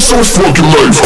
So it's fucking life.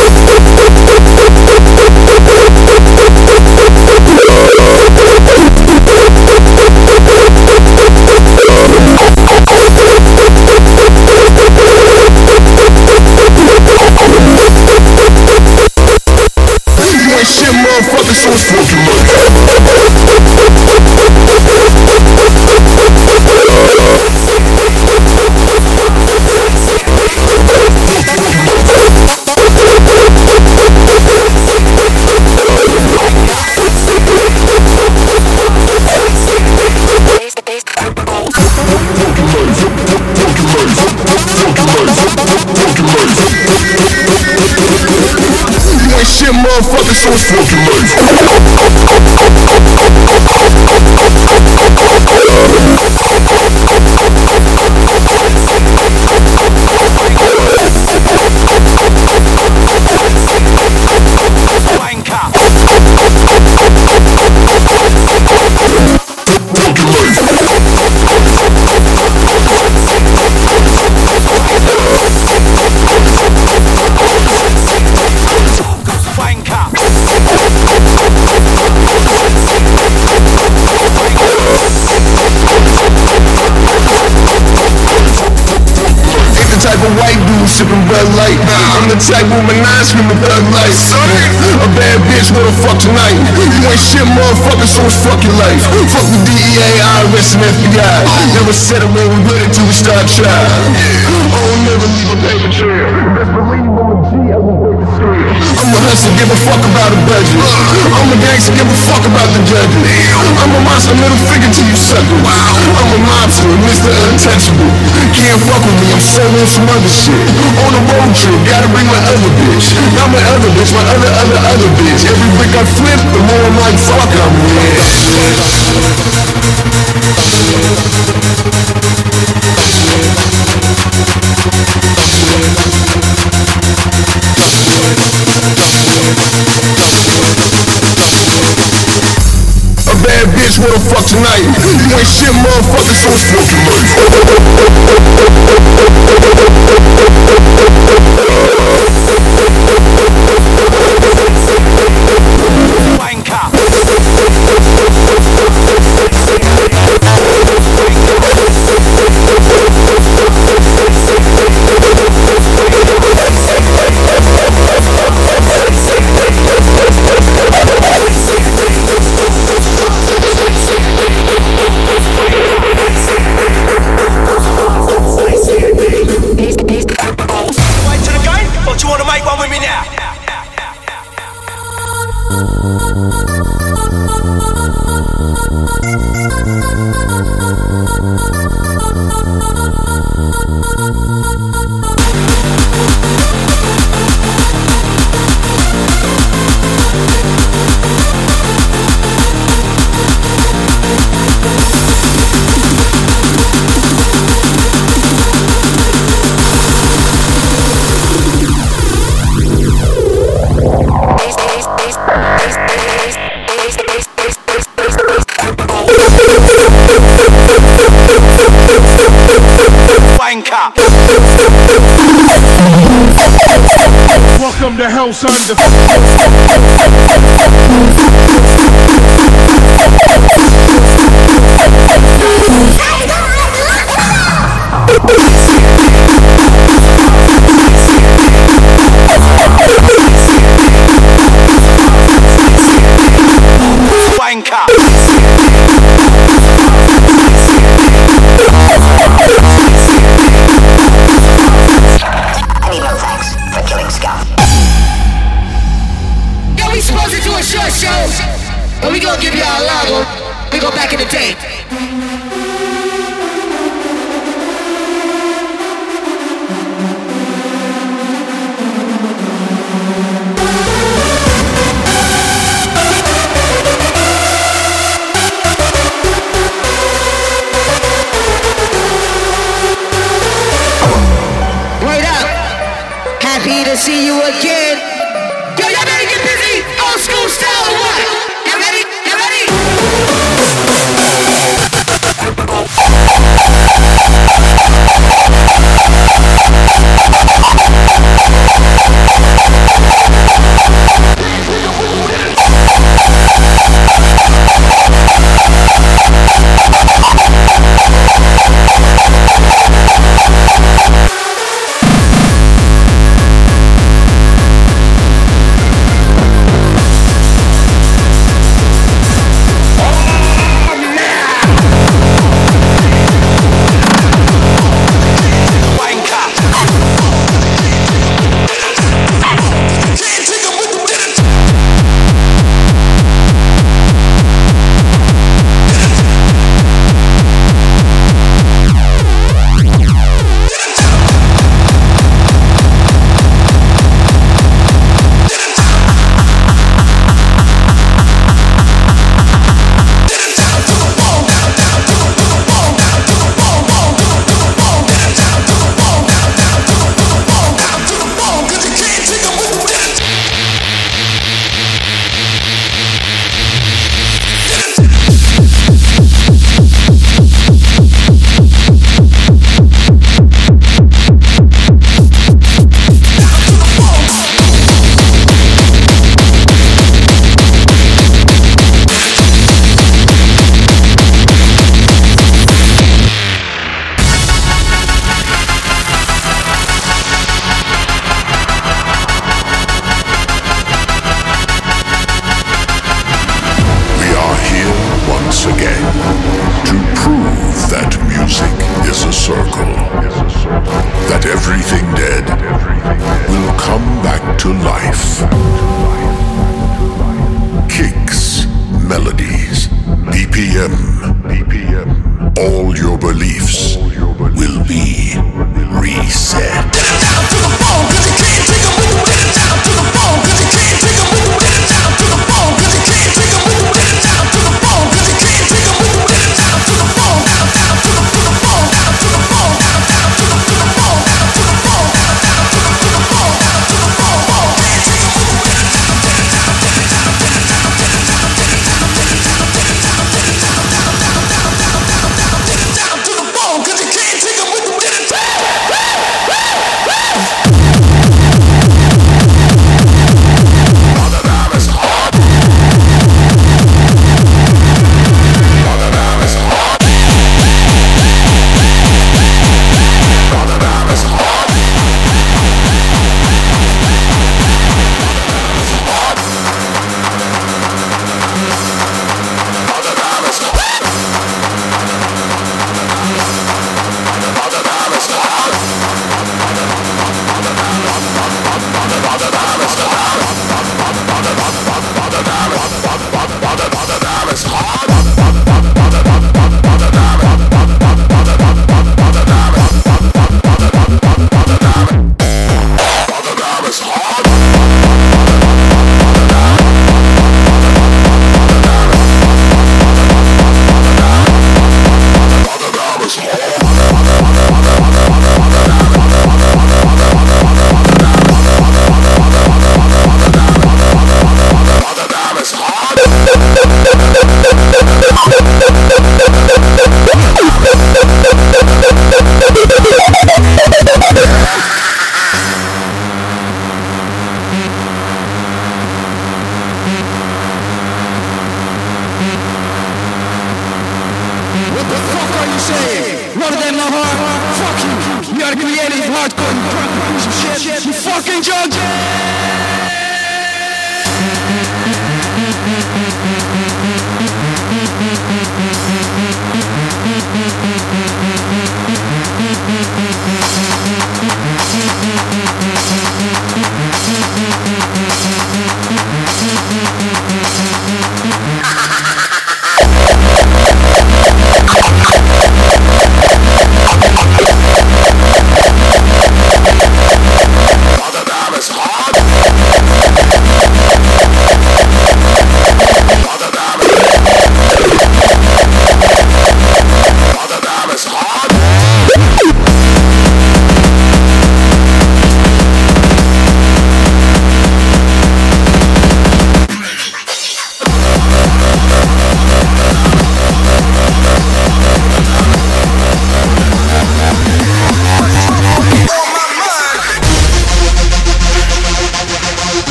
Type woman, I scream the thug life. A bad bitch, what the fuck tonight? You ain't shit, motherfucker, so it's fuck your life. Fuck the DEA, IRS, and FBI. Never said a man we good until we start trying. Oh, never leave a paper trail. Best believe Hustler, give a fuck about a budget. I'm a gangster, give a fuck about the judges. I'm a monster, middle figure to you sucker. I'm a mobster, Mr. Untouchable. Can't fuck with me, I'm on some other shit. On a road trip, gotta bring my other bitch. Not my other bitch, my other, other, other bitch. Every brick I flip, the more I'm like, fuck, I'm rich. A bad bitch, the fuck tonight? You ain't shit, motherfucker, so it's fucking Welcome to House Under.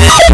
be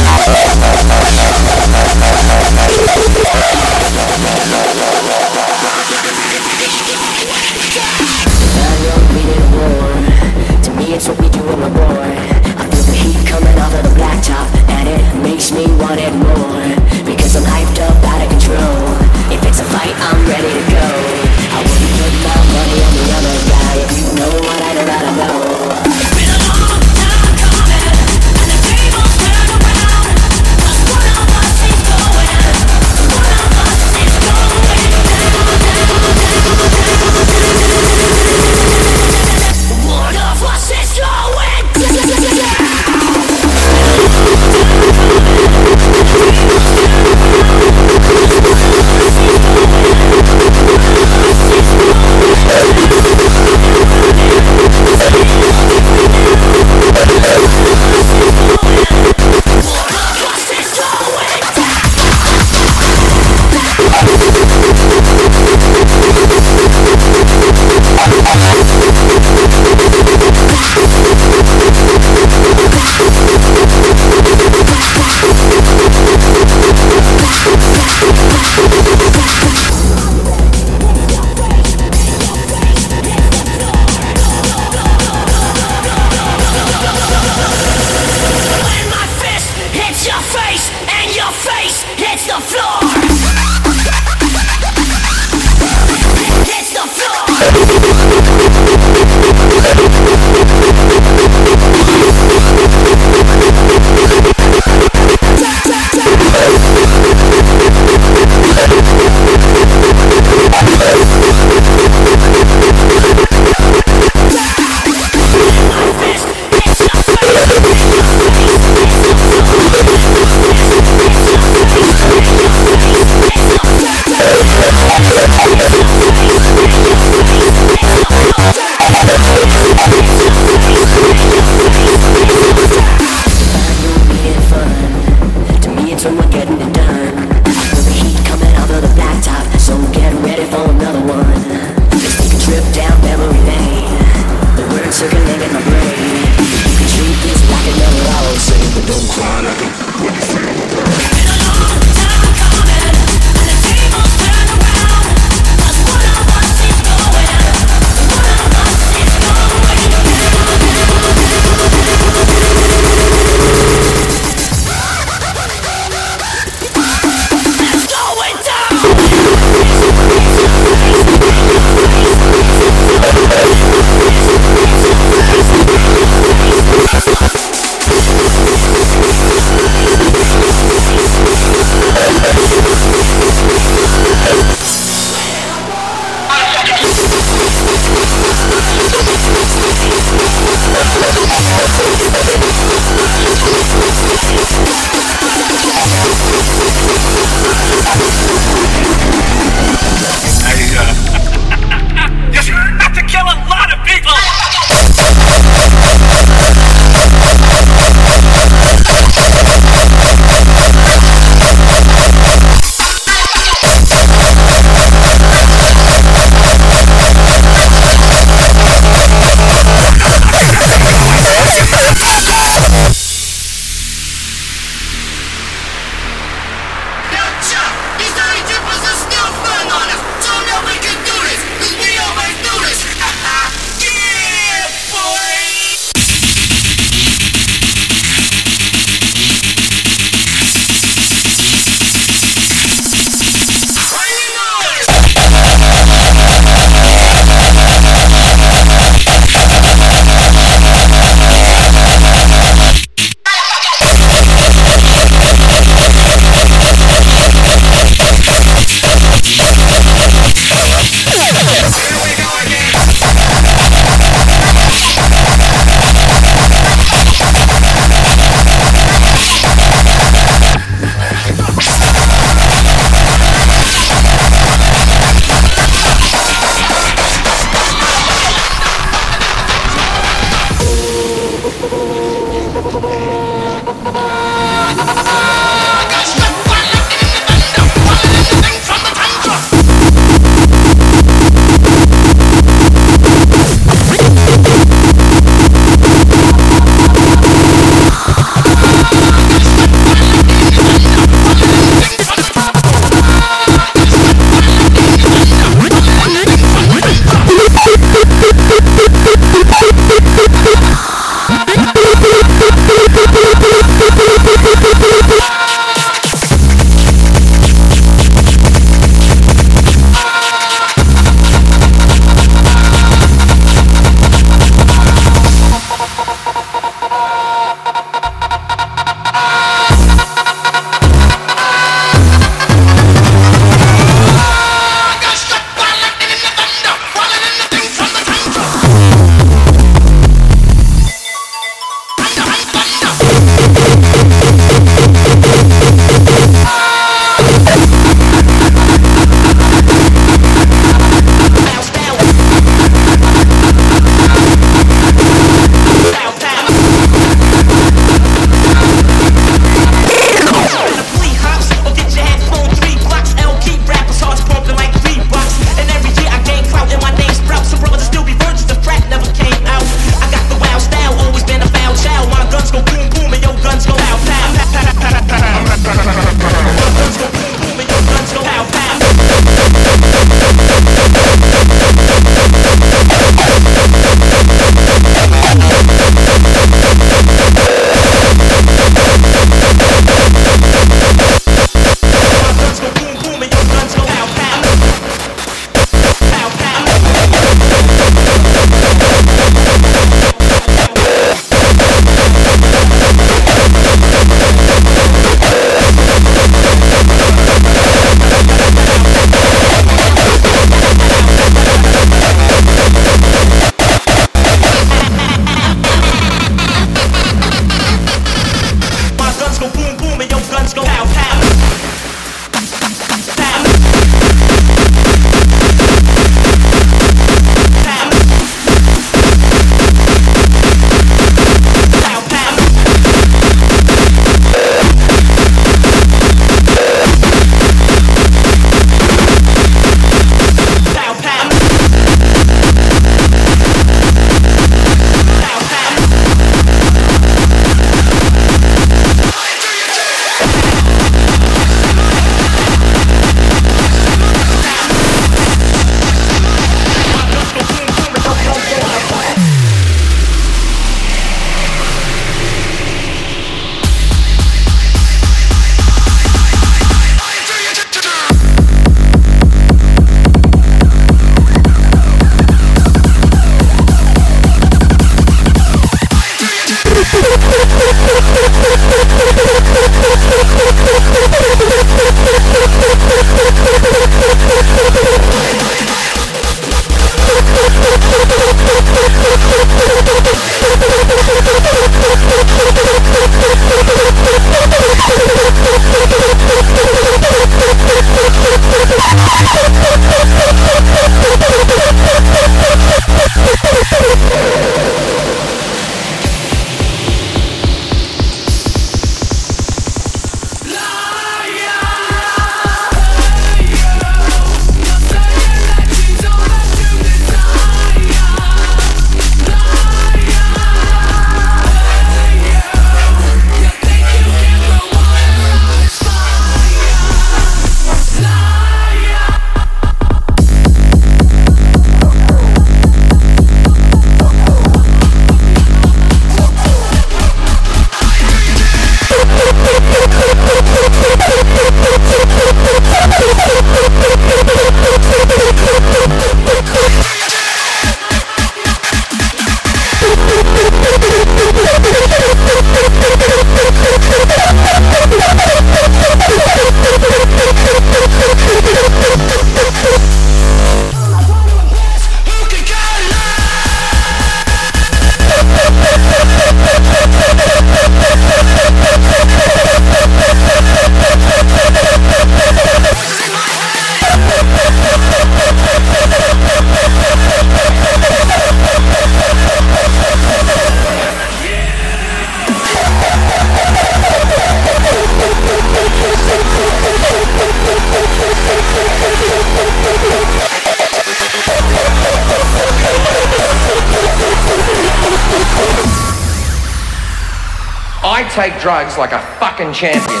take drugs like a fucking champion.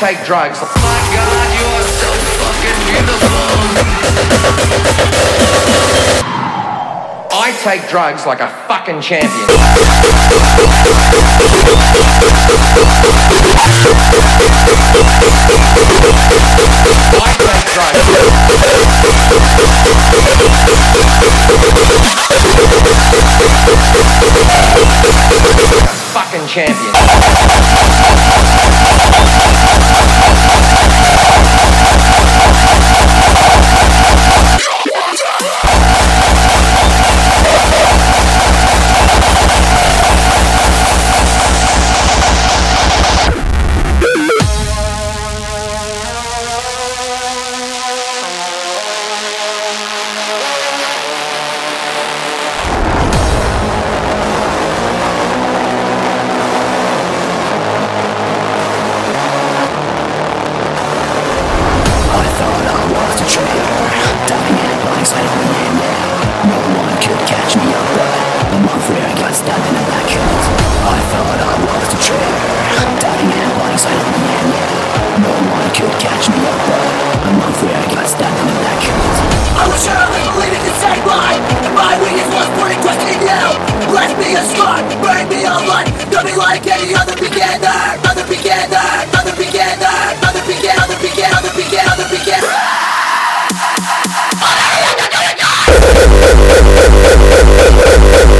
Take drugs. Drugs like a fucking champion. Drugs. Fucking champion. I stabbed in the back head. I thought I was a traitor, diving in blindsided me and yeah. No one could catch me up, but a month later I got stabbed in the head. I was surely believing the same lie And my weakness was pointing questioning you Left me a scar, burned me alive Don't be like any other beginner Other beginner, other beginner Other beginner, other beginner, other beginner, other beginner Goedendag,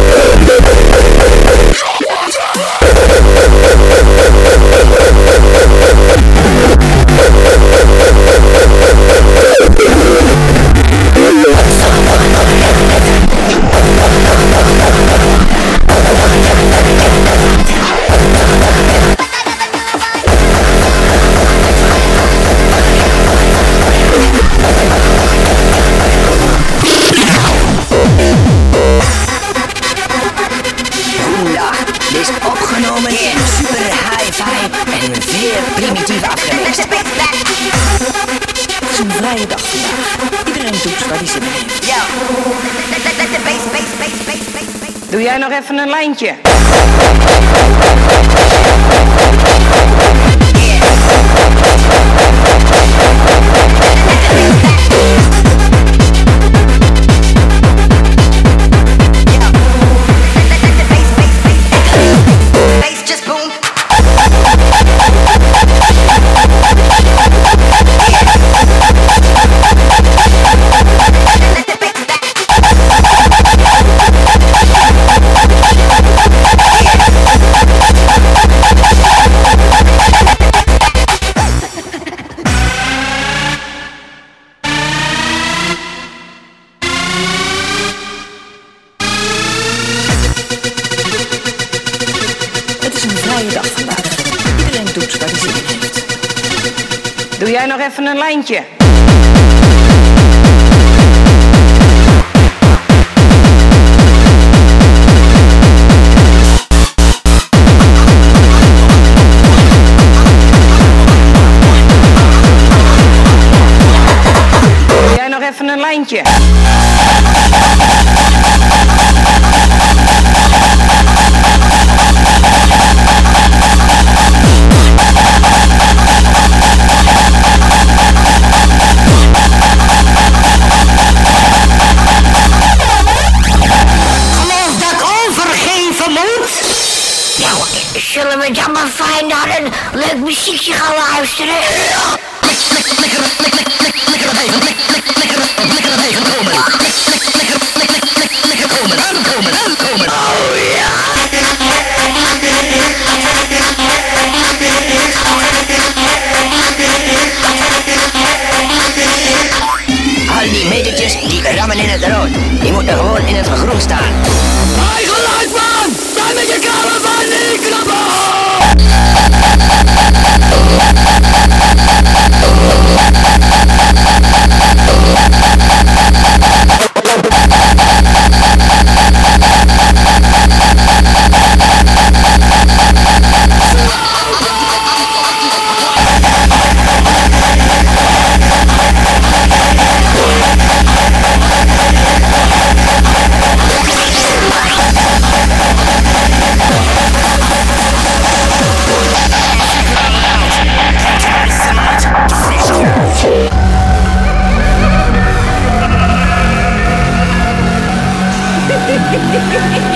jij nog even een lijntje? Jij nog even een lijntje? Jij nog even een lijntje? Thank.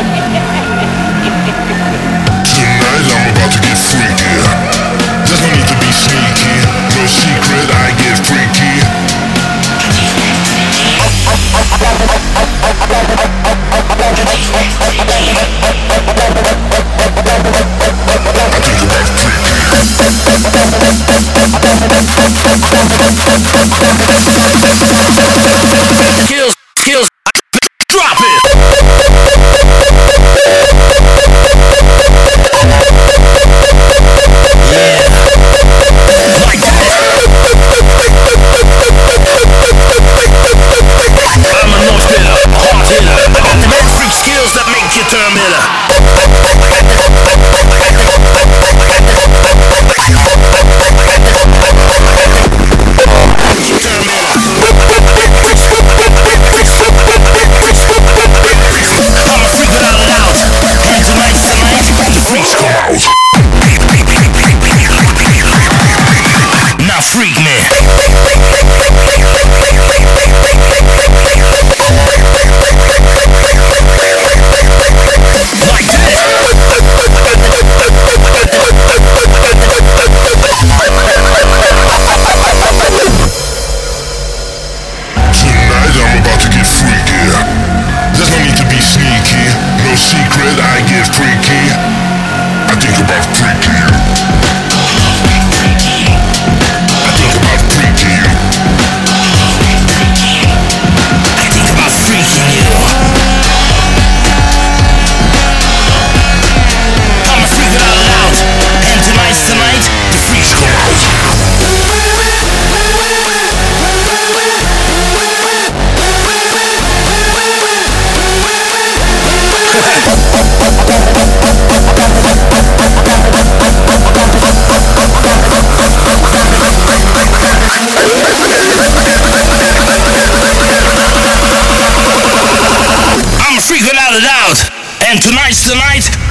Tonight's the night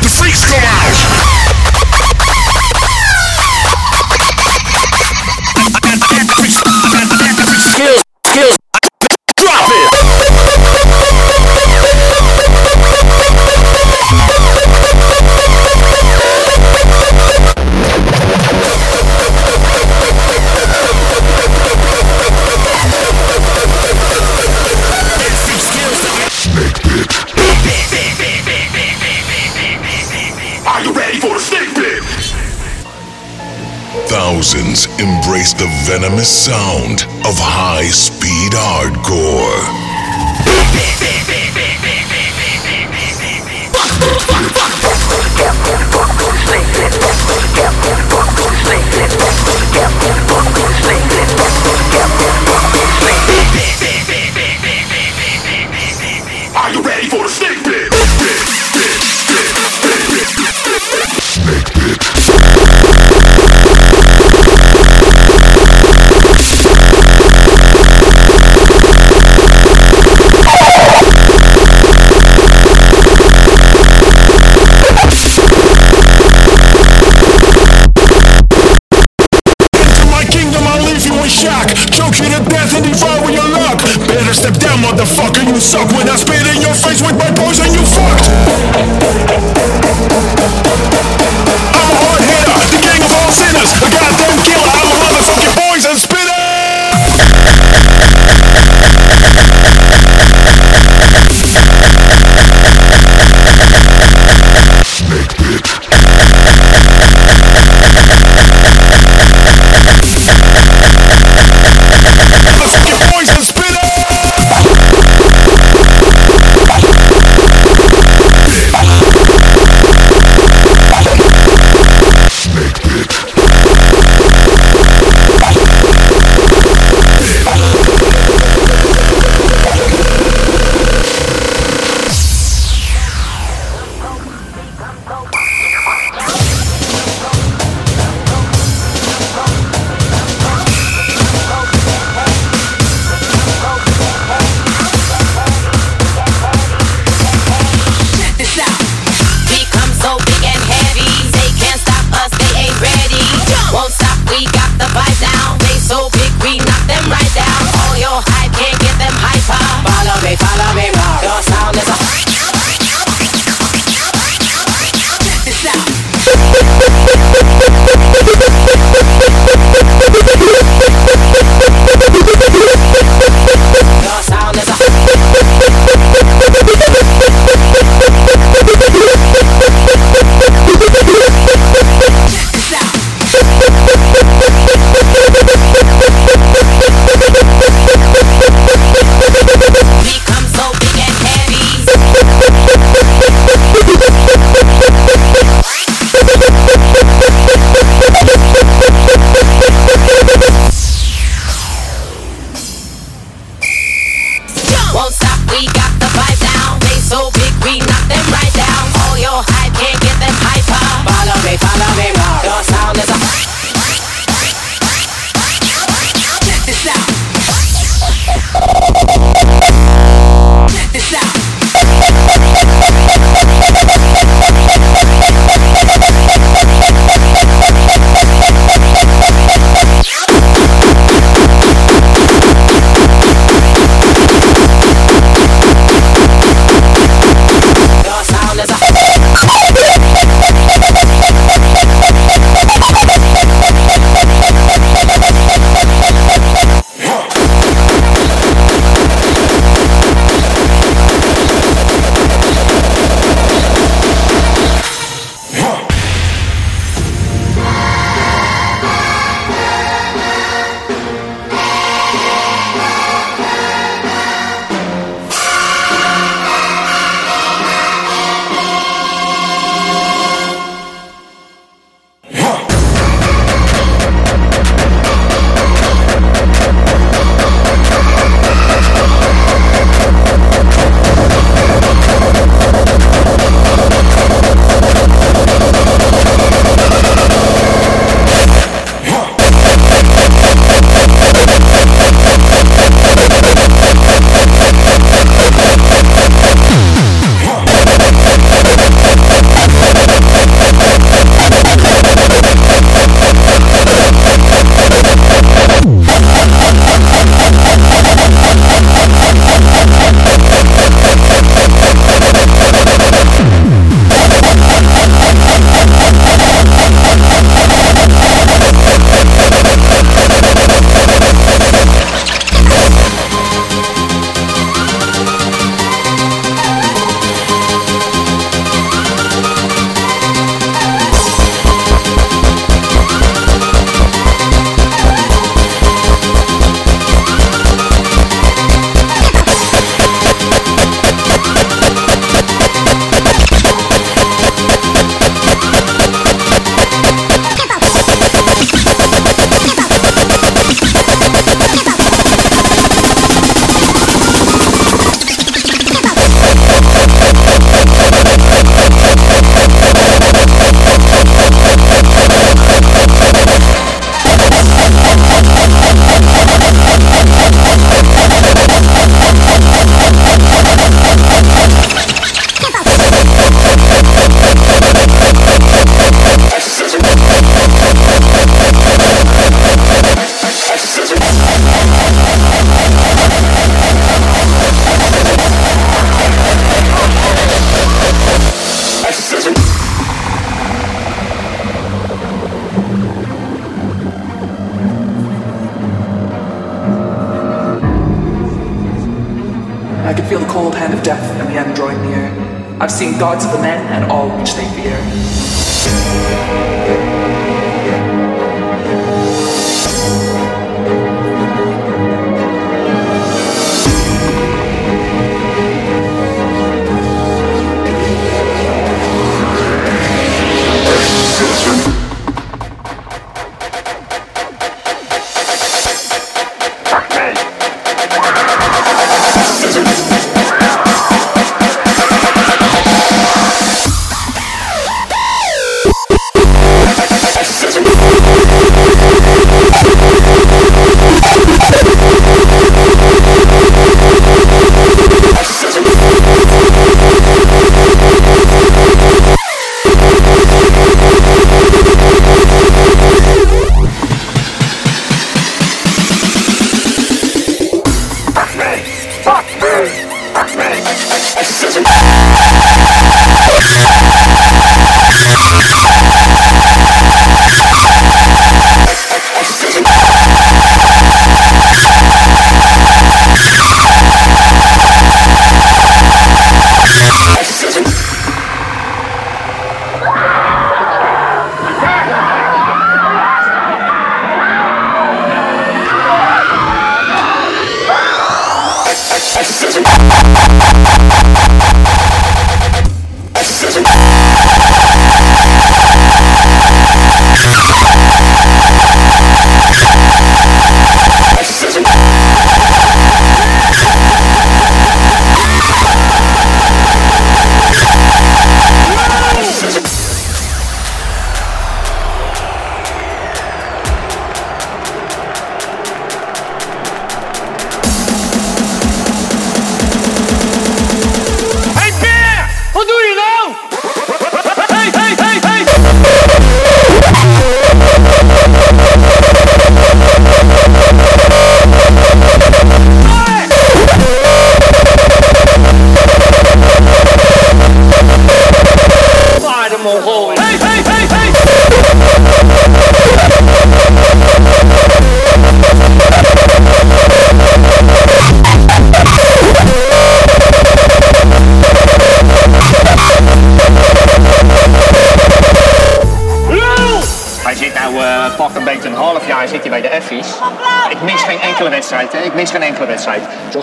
sound of high speed hardcore.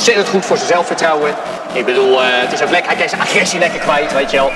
ontzettend goed voor zijn zelfvertrouwen. Ik bedoel, eh, het is ook lekker, hij heeft zijn agressie lekker kwijt, weet je wel.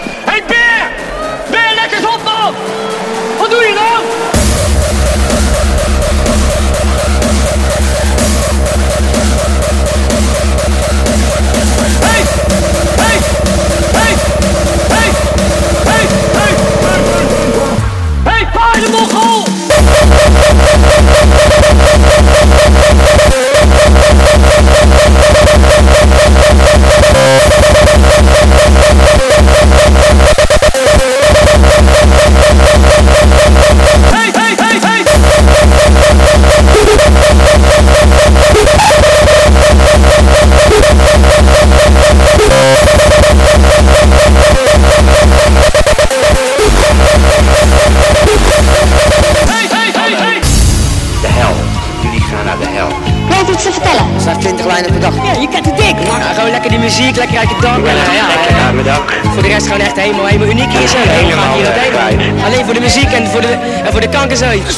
que soy.